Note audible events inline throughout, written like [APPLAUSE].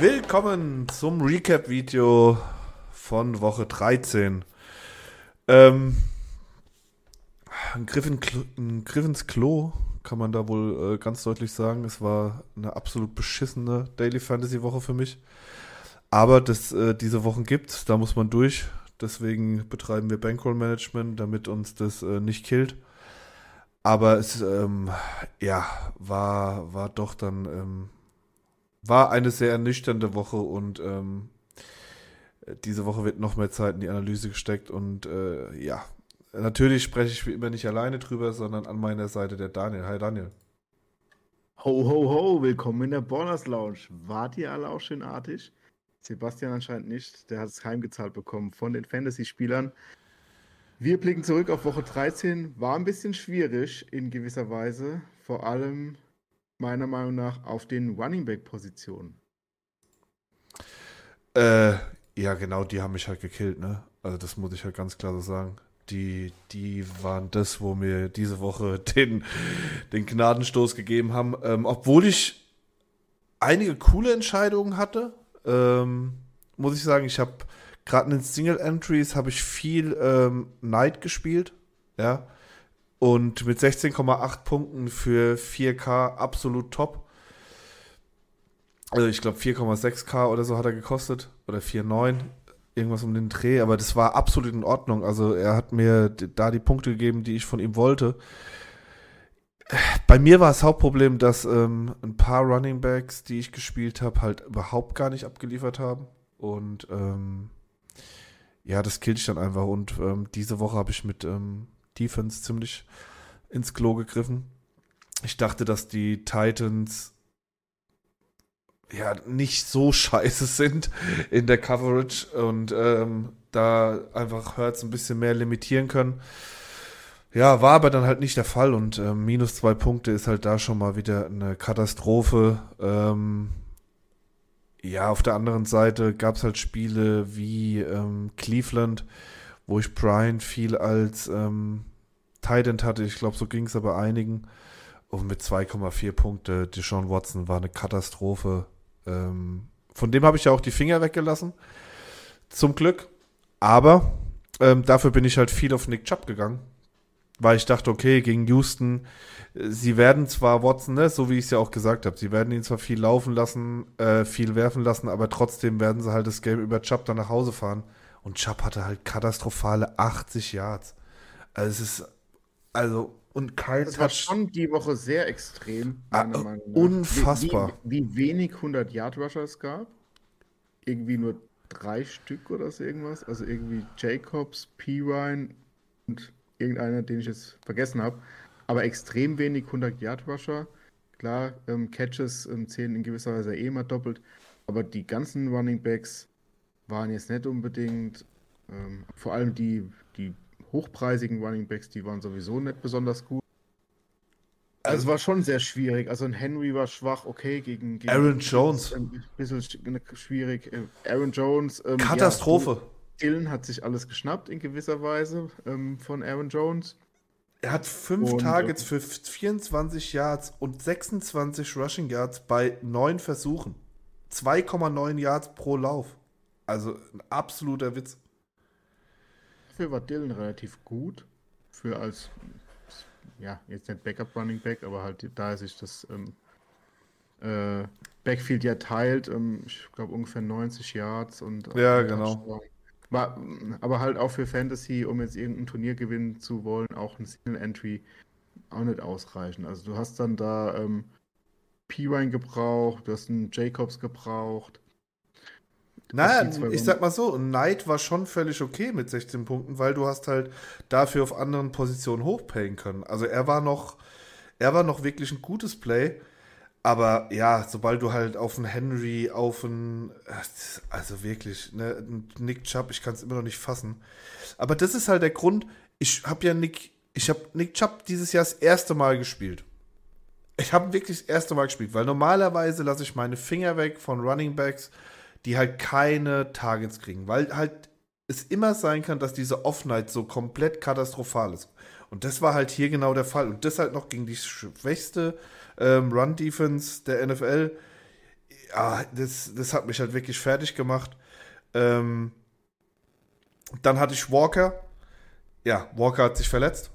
Willkommen zum Recap-Video von Woche 13. Ähm, ein, Griff in ein Griff ins Klo, kann man da wohl äh, ganz deutlich sagen. Es war eine absolut beschissene Daily Fantasy Woche für mich. Aber das, äh, diese Wochen gibt da muss man durch. Deswegen betreiben wir Bankroll Management, damit uns das äh, nicht killt. Aber es, ähm, ja, war, war doch dann, ähm, war eine sehr ernüchternde Woche und ähm, diese Woche wird noch mehr Zeit in die Analyse gesteckt und äh, ja, natürlich spreche ich wie immer nicht alleine drüber, sondern an meiner Seite der Daniel. Hi Daniel. Ho, ho, ho, willkommen in der Ballers Lounge. Wart ihr alle auch schön artig? Sebastian anscheinend nicht, der hat es heimgezahlt bekommen von den Fantasy-Spielern. Wir blicken zurück auf Woche 13. War ein bisschen schwierig in gewisser Weise, vor allem meiner Meinung nach auf den Running Back-Positionen. Äh, ja, genau, die haben mich halt gekillt, ne? Also das muss ich halt ganz klar so sagen. Die, die waren das, wo mir diese Woche [LAUGHS] den, den Gnadenstoß gegeben haben. Ähm, obwohl ich einige coole Entscheidungen hatte, ähm, muss ich sagen, ich habe gerade in den Single Entries habe ich viel ähm, Knight gespielt, ja. Und mit 16,8 Punkten für 4K absolut top. Also ich glaube 4,6K oder so hat er gekostet. Oder 4,9. Irgendwas um den Dreh. Aber das war absolut in Ordnung. Also er hat mir da die Punkte gegeben, die ich von ihm wollte. Bei mir war das Hauptproblem, dass ähm, ein paar Running Backs, die ich gespielt habe, halt überhaupt gar nicht abgeliefert haben. Und ähm, ja, das killt ich dann einfach. Und ähm, diese Woche habe ich mit ähm, Defense ziemlich ins Klo gegriffen. Ich dachte, dass die Titans ja nicht so [LAUGHS] scheiße sind in der Coverage und ähm, da einfach Hurts ein bisschen mehr limitieren können. Ja, war aber dann halt nicht der Fall und ähm, minus zwei Punkte ist halt da schon mal wieder eine Katastrophe. Ähm, ja, auf der anderen Seite gab es halt Spiele wie ähm, Cleveland, wo ich Brian viel als ähm, Titan hatte. Ich glaube, so ging es aber einigen. Und mit 2,4 Punkte, Deshaun Watson war eine Katastrophe. Ähm, von dem habe ich ja auch die Finger weggelassen. Zum Glück. Aber ähm, dafür bin ich halt viel auf Nick Chubb gegangen. Weil ich dachte, okay, gegen Houston, äh, sie werden zwar Watson, ne, so wie ich es ja auch gesagt habe, sie werden ihn zwar viel laufen lassen, äh, viel werfen lassen, aber trotzdem werden sie halt das Game über Chubb dann nach Hause fahren. Und Chubb hatte halt katastrophale 80 Yards. Also es ist, also, und kein Das war schon die Woche sehr extrem, Ah, meiner Meinung nach. unfassbar. Wie, wie, wie wenig 100-Yard-Rusher es gab. Irgendwie nur drei Stück oder so irgendwas. Also irgendwie Jacobs, P. Ryan und irgendeiner, den ich jetzt vergessen habe. Aber extrem wenig 100-Yard-Rusher. Klar, ähm, Catches ähm, zählen in gewisser Weise eh immer doppelt. Aber die ganzen Running Backs waren jetzt nicht unbedingt, ähm, vor allem die, die hochpreisigen Running Backs, die waren sowieso nicht besonders gut. Also es war schon sehr schwierig. Also ein Henry war schwach, okay, gegen, gegen Aaron Jones. Ein bisschen sch- schwierig. Äh, Aaron Jones. ähm, Katastrophe. Ja, Dylan hat sich alles geschnappt in gewisser Weise ähm, von Aaron Jones. Er hat fünf Und, Targets äh, für 24 Yards und 26 Rushing Yards bei neun Versuchen. 2,9 Yards pro Lauf. Also ein absoluter Witz. Dafür war Dylan relativ gut. Für als, ja, jetzt nicht Backup Running Back, aber halt da er sich das ähm, äh, Backfield ja teilt, ähm, ich glaube ungefähr 90 Yards und Ja, äh, genau. War, aber halt auch für Fantasy, um jetzt irgendein Turnier gewinnen zu wollen, auch ein Single Entry auch nicht ausreichen. Also du hast dann da ähm, P-Ryan gebraucht, du hast einen Jacobs gebraucht. Naja, ich sag mal so, Knight war schon völlig okay mit 16 Punkten, weil du hast halt dafür auf anderen Positionen hochpayen können. Also er war noch, er war noch wirklich ein gutes Play. Aber ja, sobald du halt auf einen Henry, auf einen, also wirklich, ne, Nick Chubb, ich kann es immer noch nicht fassen. Aber das ist halt der Grund, ich habe ja Nick, ich habe Nick Chubb dieses Jahr das erste Mal gespielt. Ich habe wirklich das erste Mal gespielt, weil normalerweise lasse ich meine Finger weg von Running Backs, die halt keine Targets kriegen, weil halt es immer sein kann, dass diese Off-Night so komplett katastrophal ist. Und das war halt hier genau der Fall. Und das halt noch gegen die schwächste ähm, Run-Defense der NFL. ja, das, das hat mich halt wirklich fertig gemacht. Ähm, dann hatte ich Walker. Ja, Walker hat sich verletzt.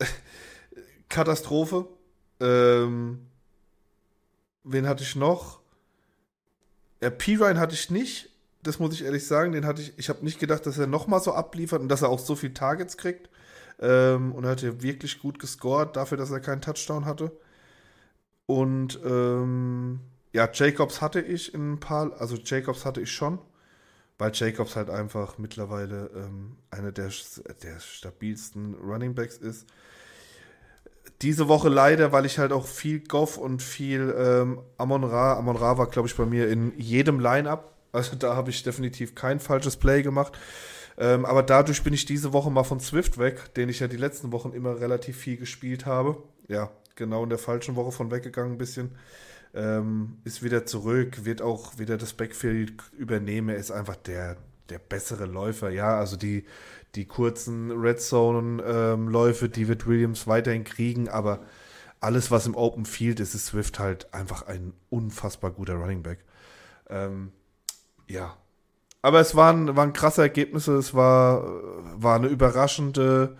[LAUGHS] Katastrophe. Ähm, wen hatte ich noch? Ja, P-Ryan hatte ich nicht. Das muss ich ehrlich sagen. Den hatte ich. Ich habe nicht gedacht, dass er nochmal so abliefert und dass er auch so viele Targets kriegt. Ähm, und er hat ja wirklich gut gescored, dafür, dass er keinen Touchdown hatte. Und ähm, ja, Jacobs hatte ich in ein paar, also Jacobs hatte ich schon, weil Jacobs halt einfach mittlerweile ähm, einer der, der stabilsten Running Backs ist. Diese Woche leider, weil ich halt auch viel Goff und viel ähm, Amon Ra, Amon Ra war, glaube ich, bei mir in jedem Line-Up. Also da habe ich definitiv kein falsches Play gemacht. Ähm, aber dadurch bin ich diese Woche mal von Swift weg, den ich ja die letzten Wochen immer relativ viel gespielt habe. Ja, genau in der falschen Woche von weggegangen ein bisschen. Ähm, ist wieder zurück, wird auch wieder das Backfield übernehmen. Er ist einfach der, der bessere Läufer. Ja, also die, die kurzen Red Zone-Läufe, ähm, die wird Williams weiterhin kriegen, aber alles, was im Open Field ist, ist Swift halt einfach ein unfassbar guter Running Back. Ähm, ja. Aber es waren, waren krasse Ergebnisse, es war, war eine überraschende,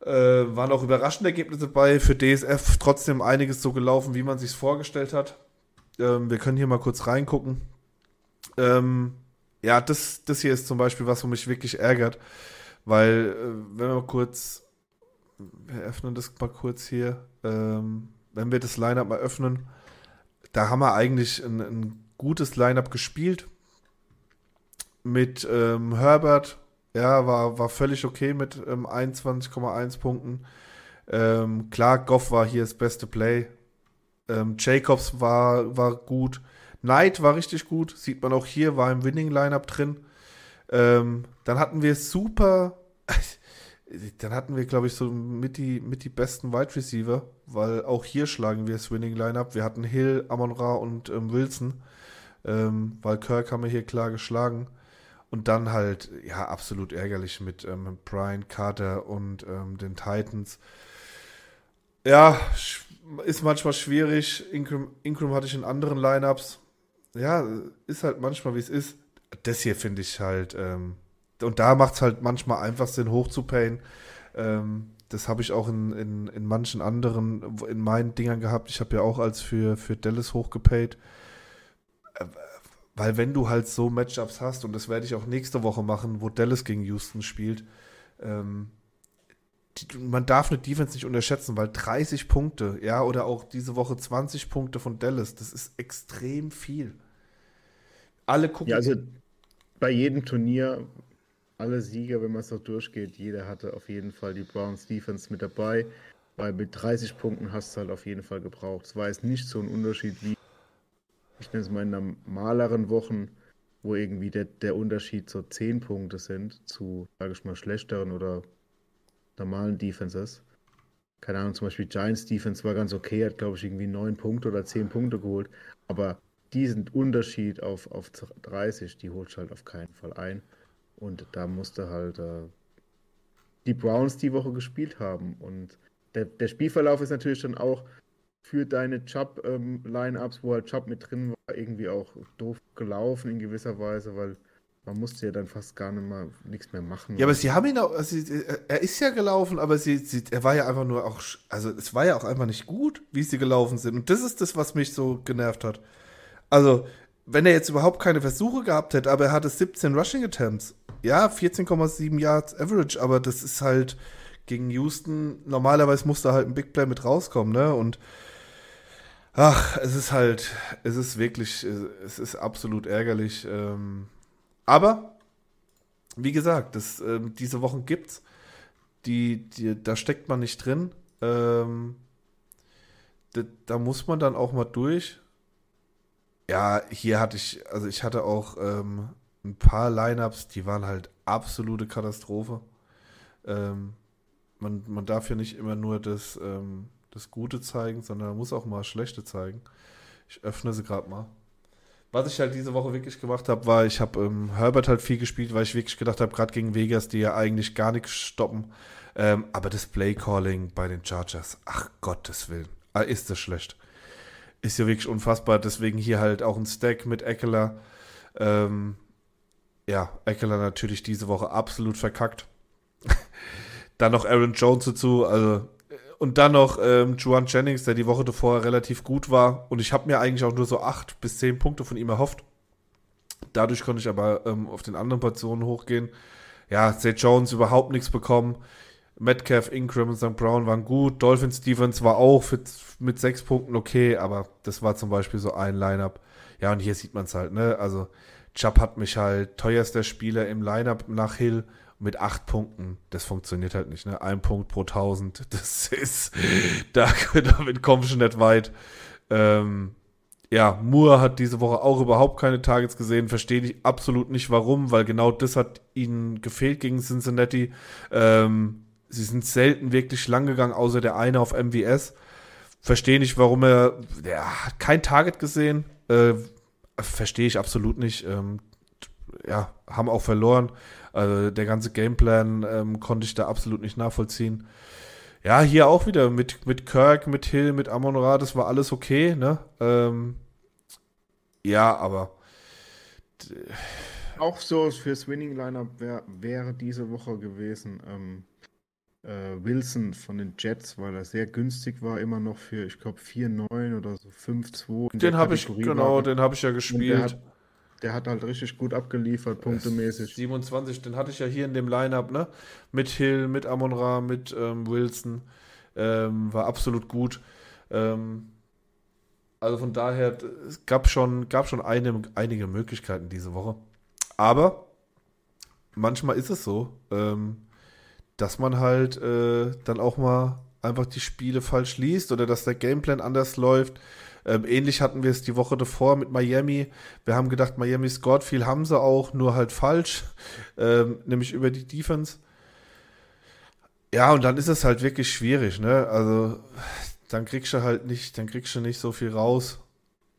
äh, waren auch überraschende Ergebnisse bei. Für DSF trotzdem einiges so gelaufen, wie man sich vorgestellt hat. Ähm, wir können hier mal kurz reingucken. Ähm, ja, das, das hier ist zum Beispiel was, wo mich wirklich ärgert, weil, äh, wenn wir mal kurz, wir öffnen das mal kurz hier, ähm, wenn wir das Lineup mal öffnen, da haben wir eigentlich ein, ein gutes Lineup gespielt mit ähm, Herbert, ja, war, war völlig okay mit ähm, 21,1 Punkten. Ähm, klar, Goff war hier das beste Play. Ähm, Jacobs war, war gut. Knight war richtig gut, sieht man auch hier, war im Winning-Lineup drin. Ähm, dann hatten wir super, [LAUGHS] dann hatten wir, glaube ich, so mit die, mit die besten Wide Receiver, weil auch hier schlagen wir das Winning-Lineup. Wir hatten Hill, Amon-Ra und ähm, Wilson, ähm, weil Kirk haben wir hier klar geschlagen. Und dann halt, ja, absolut ärgerlich mit ähm, Brian Carter und ähm, den Titans. Ja, ist manchmal schwierig. Ingram, Ingram hatte ich in anderen Lineups ja, ist halt manchmal, wie es ist. Das hier finde ich halt, ähm, und da macht es halt manchmal einfach Sinn, hochzupayen. Ähm, das habe ich auch in, in, in manchen anderen, in meinen Dingern gehabt. Ich habe ja auch als für, für Dallas hochgepayt. Äh, weil wenn du halt so Matchups hast, und das werde ich auch nächste Woche machen, wo Dallas gegen Houston spielt, ähm, die, man darf eine Defense nicht unterschätzen, weil 30 Punkte, ja, oder auch diese Woche 20 Punkte von Dallas, das ist extrem viel. Alle gucken. Ja, also bei jedem Turnier, alle Sieger, wenn man es so durchgeht, jeder hatte auf jeden Fall die Browns Defense mit dabei, weil mit 30 Punkten hast du halt auf jeden Fall gebraucht. Es war jetzt nicht so ein Unterschied wie, ich nenne es mal in normaleren Wochen, wo irgendwie der, der Unterschied so 10 Punkte sind zu, sage ich mal, schlechteren oder normalen Defenses. Keine Ahnung, zum Beispiel Giants Defense war ganz okay, hat glaube ich irgendwie 9 Punkte oder 10 Punkte geholt, aber diesen Unterschied auf, auf 30, die holst du halt auf keinen Fall ein. Und da musste halt äh, die Browns die Woche gespielt haben. Und der, der Spielverlauf ist natürlich dann auch für deine Chubb-Line-Ups, ähm, wo halt Chubb mit drin war, irgendwie auch doof gelaufen in gewisser Weise, weil man musste ja dann fast gar nicht mal nichts mehr machen. Ja, aber sie haben ihn auch, also, er ist ja gelaufen, aber sie, sie, er war ja einfach nur auch, also es war ja auch einfach nicht gut, wie sie gelaufen sind. Und das ist das, was mich so genervt hat. Also, wenn er jetzt überhaupt keine Versuche gehabt hätte, aber er hatte 17 Rushing Attempts. Ja, 14,7 Yards Average, aber das ist halt gegen Houston, normalerweise muss da halt ein Big Play mit rauskommen, ne? Und ach, es ist halt, es ist wirklich, es ist absolut ärgerlich. Ähm, aber, wie gesagt, das, ähm, diese Wochen gibt's. Die, die, da steckt man nicht drin. Ähm, da, da muss man dann auch mal durch. Ja, hier hatte ich, also ich hatte auch ähm, ein paar Lineups, die waren halt absolute Katastrophe. Ähm, man, man darf ja nicht immer nur das, ähm, das Gute zeigen, sondern man muss auch mal Schlechte zeigen. Ich öffne sie gerade mal. Was ich halt diese Woche wirklich gemacht habe, war, ich habe ähm, Herbert halt viel gespielt, weil ich wirklich gedacht habe, gerade gegen Vegas, die ja eigentlich gar nichts stoppen. Ähm, aber das Play Calling bei den Chargers, ach Gottes Willen, ah, ist das schlecht. Ist ja wirklich unfassbar. Deswegen hier halt auch ein Stack mit Eckler. Ähm, ja, Eckler natürlich diese Woche absolut verkackt. [LAUGHS] dann noch Aaron Jones dazu, also und dann noch ähm, Juan Jennings, der die Woche davor relativ gut war. Und ich habe mir eigentlich auch nur so acht bis zehn Punkte von ihm erhofft. Dadurch konnte ich aber ähm, auf den anderen Positionen hochgehen. Ja, Zay Jones überhaupt nichts bekommen. Metcalf, Ingram und St. Brown waren gut. Dolphin Stevens war auch für, mit sechs Punkten okay, aber das war zum Beispiel so ein Lineup. Ja, und hier sieht man es halt, ne? Also, Chubb hat mich halt teuerster Spieler im Lineup nach Hill mit acht Punkten. Das funktioniert halt nicht, ne? Ein Punkt pro tausend. [LAUGHS] Das ist, da, damit kommst du nicht weit. Ähm, ja, Moore hat diese Woche auch überhaupt keine Targets gesehen. Verstehe ich absolut nicht warum, weil genau das hat ihnen gefehlt gegen Cincinnati. Ähm, sie sind selten wirklich lang gegangen, außer der eine auf MVS. Verstehe nicht, warum er. Er hat kein Target gesehen. Äh, verstehe ich absolut nicht. Ähm, ja, haben auch verloren. Also der ganze Gameplan ähm, konnte ich da absolut nicht nachvollziehen. Ja, hier auch wieder mit, mit Kirk, mit Hill, mit Amon Ra, das war alles okay, ne? Ähm, ja, aber. Auch so fürs Winning Lineup wär, wäre diese Woche gewesen. Ähm, äh, Wilson von den Jets, weil er sehr günstig war, immer noch für, ich glaube, 4,9 oder so 5,2. Den habe ich, genau, den habe ich ja gespielt. Der hat halt richtig gut abgeliefert, punktemäßig. 27, den hatte ich ja hier in dem Lineup, ne? Mit Hill, mit Amon Ra, mit ähm, Wilson. Ähm, war absolut gut. Ähm, also von daher, es gab schon, gab schon eine, einige Möglichkeiten diese Woche. Aber manchmal ist es so, ähm, dass man halt äh, dann auch mal einfach die Spiele falsch liest oder dass der Gameplan anders läuft. Ähm, ähnlich hatten wir es die Woche davor mit Miami. Wir haben gedacht, Miami scored viel, haben sie auch, nur halt falsch, ähm, nämlich über die Defense. Ja, und dann ist es halt wirklich schwierig, ne? Also, dann kriegst du halt nicht, dann kriegst du nicht so viel raus.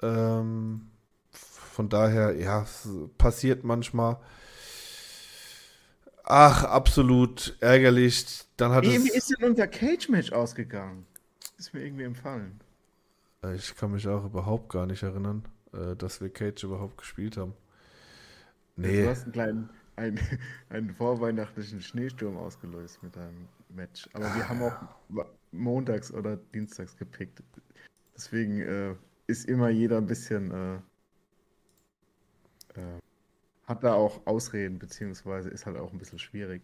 Ähm, von daher, ja, passiert manchmal. Ach, absolut ärgerlich. Dann hat Wie es, ist denn unser Cage-Match ausgegangen? Ist mir irgendwie empfallen. Äh, ich kann mich auch überhaupt gar nicht erinnern, äh, dass wir Cage überhaupt gespielt haben. Nee. Du hast einen kleinen, einen, [LAUGHS] einen vorweihnachtlichen Schneesturm ausgelöst mit deinem Match. Aber wir haben auch montags oder dienstags gepickt. Deswegen äh, ist immer jeder ein bisschen. Äh, äh, hat da auch Ausreden, beziehungsweise ist halt auch ein bisschen schwierig.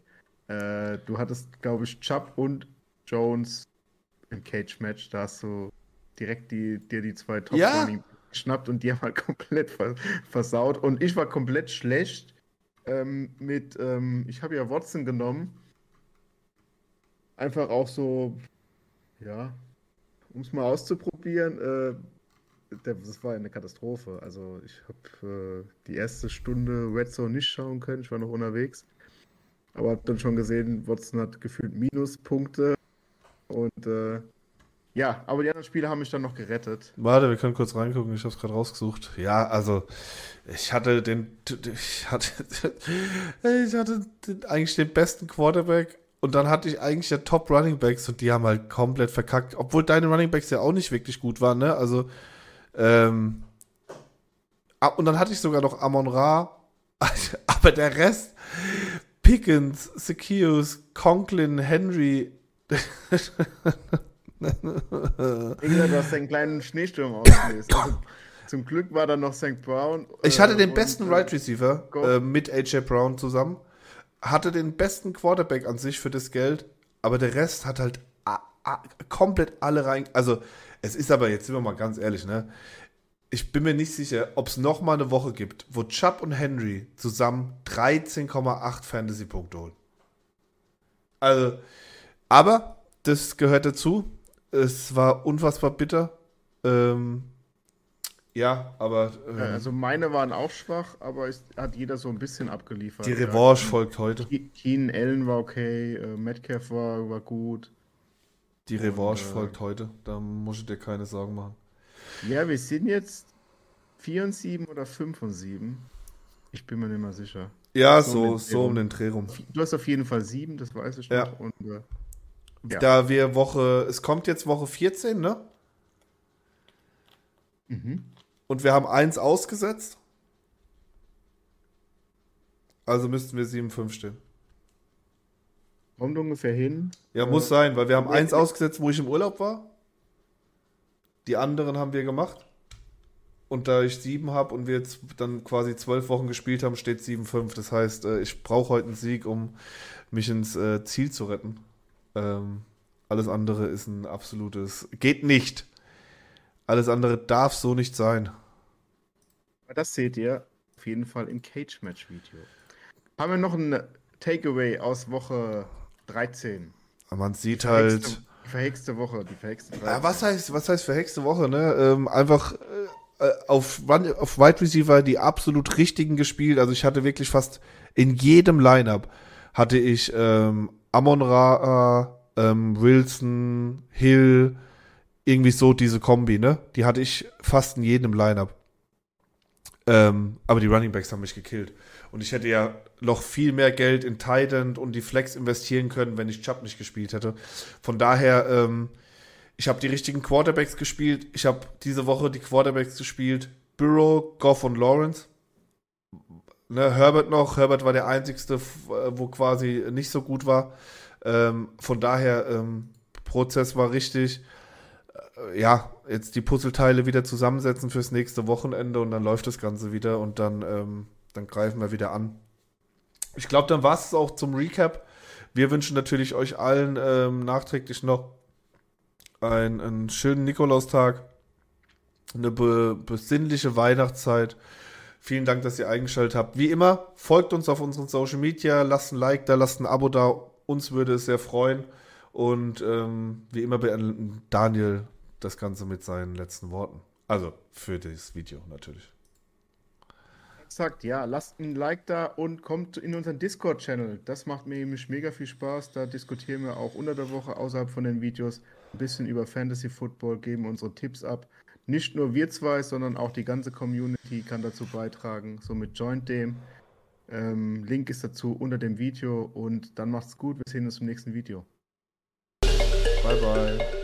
Äh, du hattest, glaube ich, Chubb und Jones im Cage-Match. Da hast du direkt die, dir die zwei top ja. geschnappt und die haben halt komplett versaut. Und ich war komplett schlecht ähm, mit, ähm, ich habe ja Watson genommen. Einfach auch so, ja, um es mal auszuprobieren. Äh, das war eine Katastrophe. Also ich habe äh, die erste Stunde Red Zone nicht schauen können. Ich war noch unterwegs. Aber habe dann schon gesehen, Watson hat gefühlt Minuspunkte. Und äh, ja, aber die anderen Spiele haben mich dann noch gerettet. Warte, wir können kurz reingucken, ich habe es gerade rausgesucht. Ja, also ich hatte den, ich hatte, [LAUGHS] ich hatte den, eigentlich den besten Quarterback und dann hatte ich eigentlich ja Top Running Backs und die haben halt komplett verkackt, obwohl deine Running Backs ja auch nicht wirklich gut waren, ne? Also ähm, ah, und dann hatte ich sogar noch Amon Ra, [LAUGHS] aber der Rest Pickens, Secures, Conklin, Henry [LAUGHS] Ingrid, du hast einen kleinen Schneesturm [LAUGHS] ausgelöst. Also, zum Glück war da noch St. Brown. Ich hatte äh, den besten Right Receiver äh, mit AJ Brown zusammen. Hatte den besten Quarterback an sich für das Geld, aber der Rest hat halt komplett alle rein. Also, es ist aber, jetzt sind wir mal ganz ehrlich, ne? Ich bin mir nicht sicher, ob es noch mal eine Woche gibt, wo Chubb und Henry zusammen 13,8 Fantasy-Punkte holen. Also, aber das gehört dazu. Es war unfassbar bitter. Ähm, ja, aber. Ähm, also meine waren auch schwach, aber es hat jeder so ein bisschen abgeliefert. Die Revanche ja. folgt heute. Keen Allen war okay, äh, Metcalf war, war gut. Die Revanche Und, äh, folgt heute. Da musst du dir keine Sorgen machen. Ja, wir sind jetzt 4 und 7 oder 5 und 7. Ich bin mir nicht mehr sicher. Ja, so, so um den Dreh rum. Du hast auf jeden Fall 7, das weiß ich noch. Ja. Und äh, ja. Da wir Woche, es kommt jetzt Woche 14, ne? Mhm. Und wir haben eins ausgesetzt. Also müssten wir 7-5 stehen. Kommt ungefähr hin. Ja, muss sein, weil wir haben eins ausgesetzt, wo ich im Urlaub war. Die anderen haben wir gemacht. Und da ich sieben habe und wir jetzt dann quasi zwölf Wochen gespielt haben, steht 7-5. Das heißt, äh, ich brauche heute einen Sieg, um mich ins äh, Ziel zu retten. Ähm, alles andere ist ein absolutes. Geht nicht. Alles andere darf so nicht sein. Das seht ihr auf jeden Fall im Cage-Match-Video. Haben wir noch ein Takeaway aus Woche 13? Man sieht halt. Verhexte Woche, die verhexte ja, was heißt, was heißt verhexte Woche, ne? Ähm, einfach äh, auf, auf Wide Receiver die absolut richtigen gespielt. Also ich hatte wirklich fast in jedem Lineup hatte ich ähm, Amon Ra, ähm, Wilson, Hill, irgendwie so diese Kombi, ne? Die hatte ich fast in jedem Lineup. Ähm, aber die Running Backs haben mich gekillt. Und ich hätte ja noch viel mehr Geld in Titan und die Flex investieren können, wenn ich Chubb nicht gespielt hätte. Von daher, ähm, ich habe die richtigen Quarterbacks gespielt. Ich habe diese Woche die Quarterbacks gespielt. Burrow, Goff und Lawrence. Ne, Herbert noch. Herbert war der einzigste, wo quasi nicht so gut war. Ähm, von daher, ähm, Prozess war richtig. Äh, ja, jetzt die Puzzleteile wieder zusammensetzen fürs nächste Wochenende und dann läuft das Ganze wieder und dann, ähm, dann greifen wir wieder an. Ich glaube, dann war es auch zum Recap. Wir wünschen natürlich euch allen ähm, nachträglich noch einen, einen schönen Nikolaustag, eine be besinnliche Weihnachtszeit. Vielen Dank, dass ihr eingeschaltet habt. Wie immer, folgt uns auf unseren Social Media, lasst ein Like da, lasst ein Abo da. Uns würde es sehr freuen. Und ähm, wie immer beendet Daniel das Ganze mit seinen letzten Worten. Also für das Video natürlich. Exakt, ja. Lasst ein Like da und kommt in unseren Discord-Channel. Das macht mir nämlich mega viel Spaß. Da diskutieren wir auch unter der Woche außerhalb von den Videos ein bisschen über Fantasy Football, geben unsere Tipps ab. Nicht nur wir zwei, sondern auch die ganze Community kann dazu beitragen. Somit joint dem. Ähm, Link ist dazu unter dem Video und dann macht's gut. Wir sehen uns im nächsten Video. Bye bye.